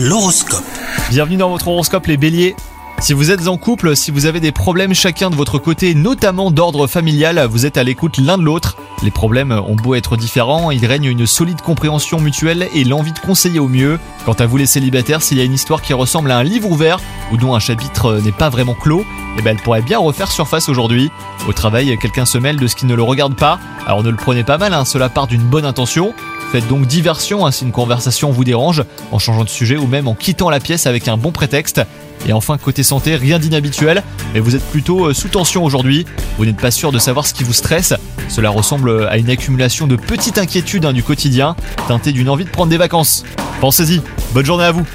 L'horoscope. Bienvenue dans votre horoscope les béliers. Si vous êtes en couple, si vous avez des problèmes chacun de votre côté, notamment d'ordre familial, vous êtes à l'écoute l'un de l'autre. Les problèmes ont beau être différents, il règne une solide compréhension mutuelle et l'envie de conseiller au mieux. Quant à vous les célibataires, s'il y a une histoire qui ressemble à un livre ouvert ou dont un chapitre n'est pas vraiment clos, eh ben elle pourrait bien refaire surface aujourd'hui. Au travail, quelqu'un se mêle de ce qui ne le regarde pas, alors ne le prenez pas mal, hein, cela part d'une bonne intention. Faites donc diversion hein, si une conversation vous dérange, en changeant de sujet ou même en quittant la pièce avec un bon prétexte. Et enfin, côté santé, rien d'inhabituel, mais vous êtes plutôt euh, sous tension aujourd'hui. Vous n'êtes pas sûr de savoir ce qui vous stresse. Cela ressemble à une accumulation de petites inquiétudes hein, du quotidien, teintées d'une envie de prendre des vacances. Pensez-y, bonne journée à vous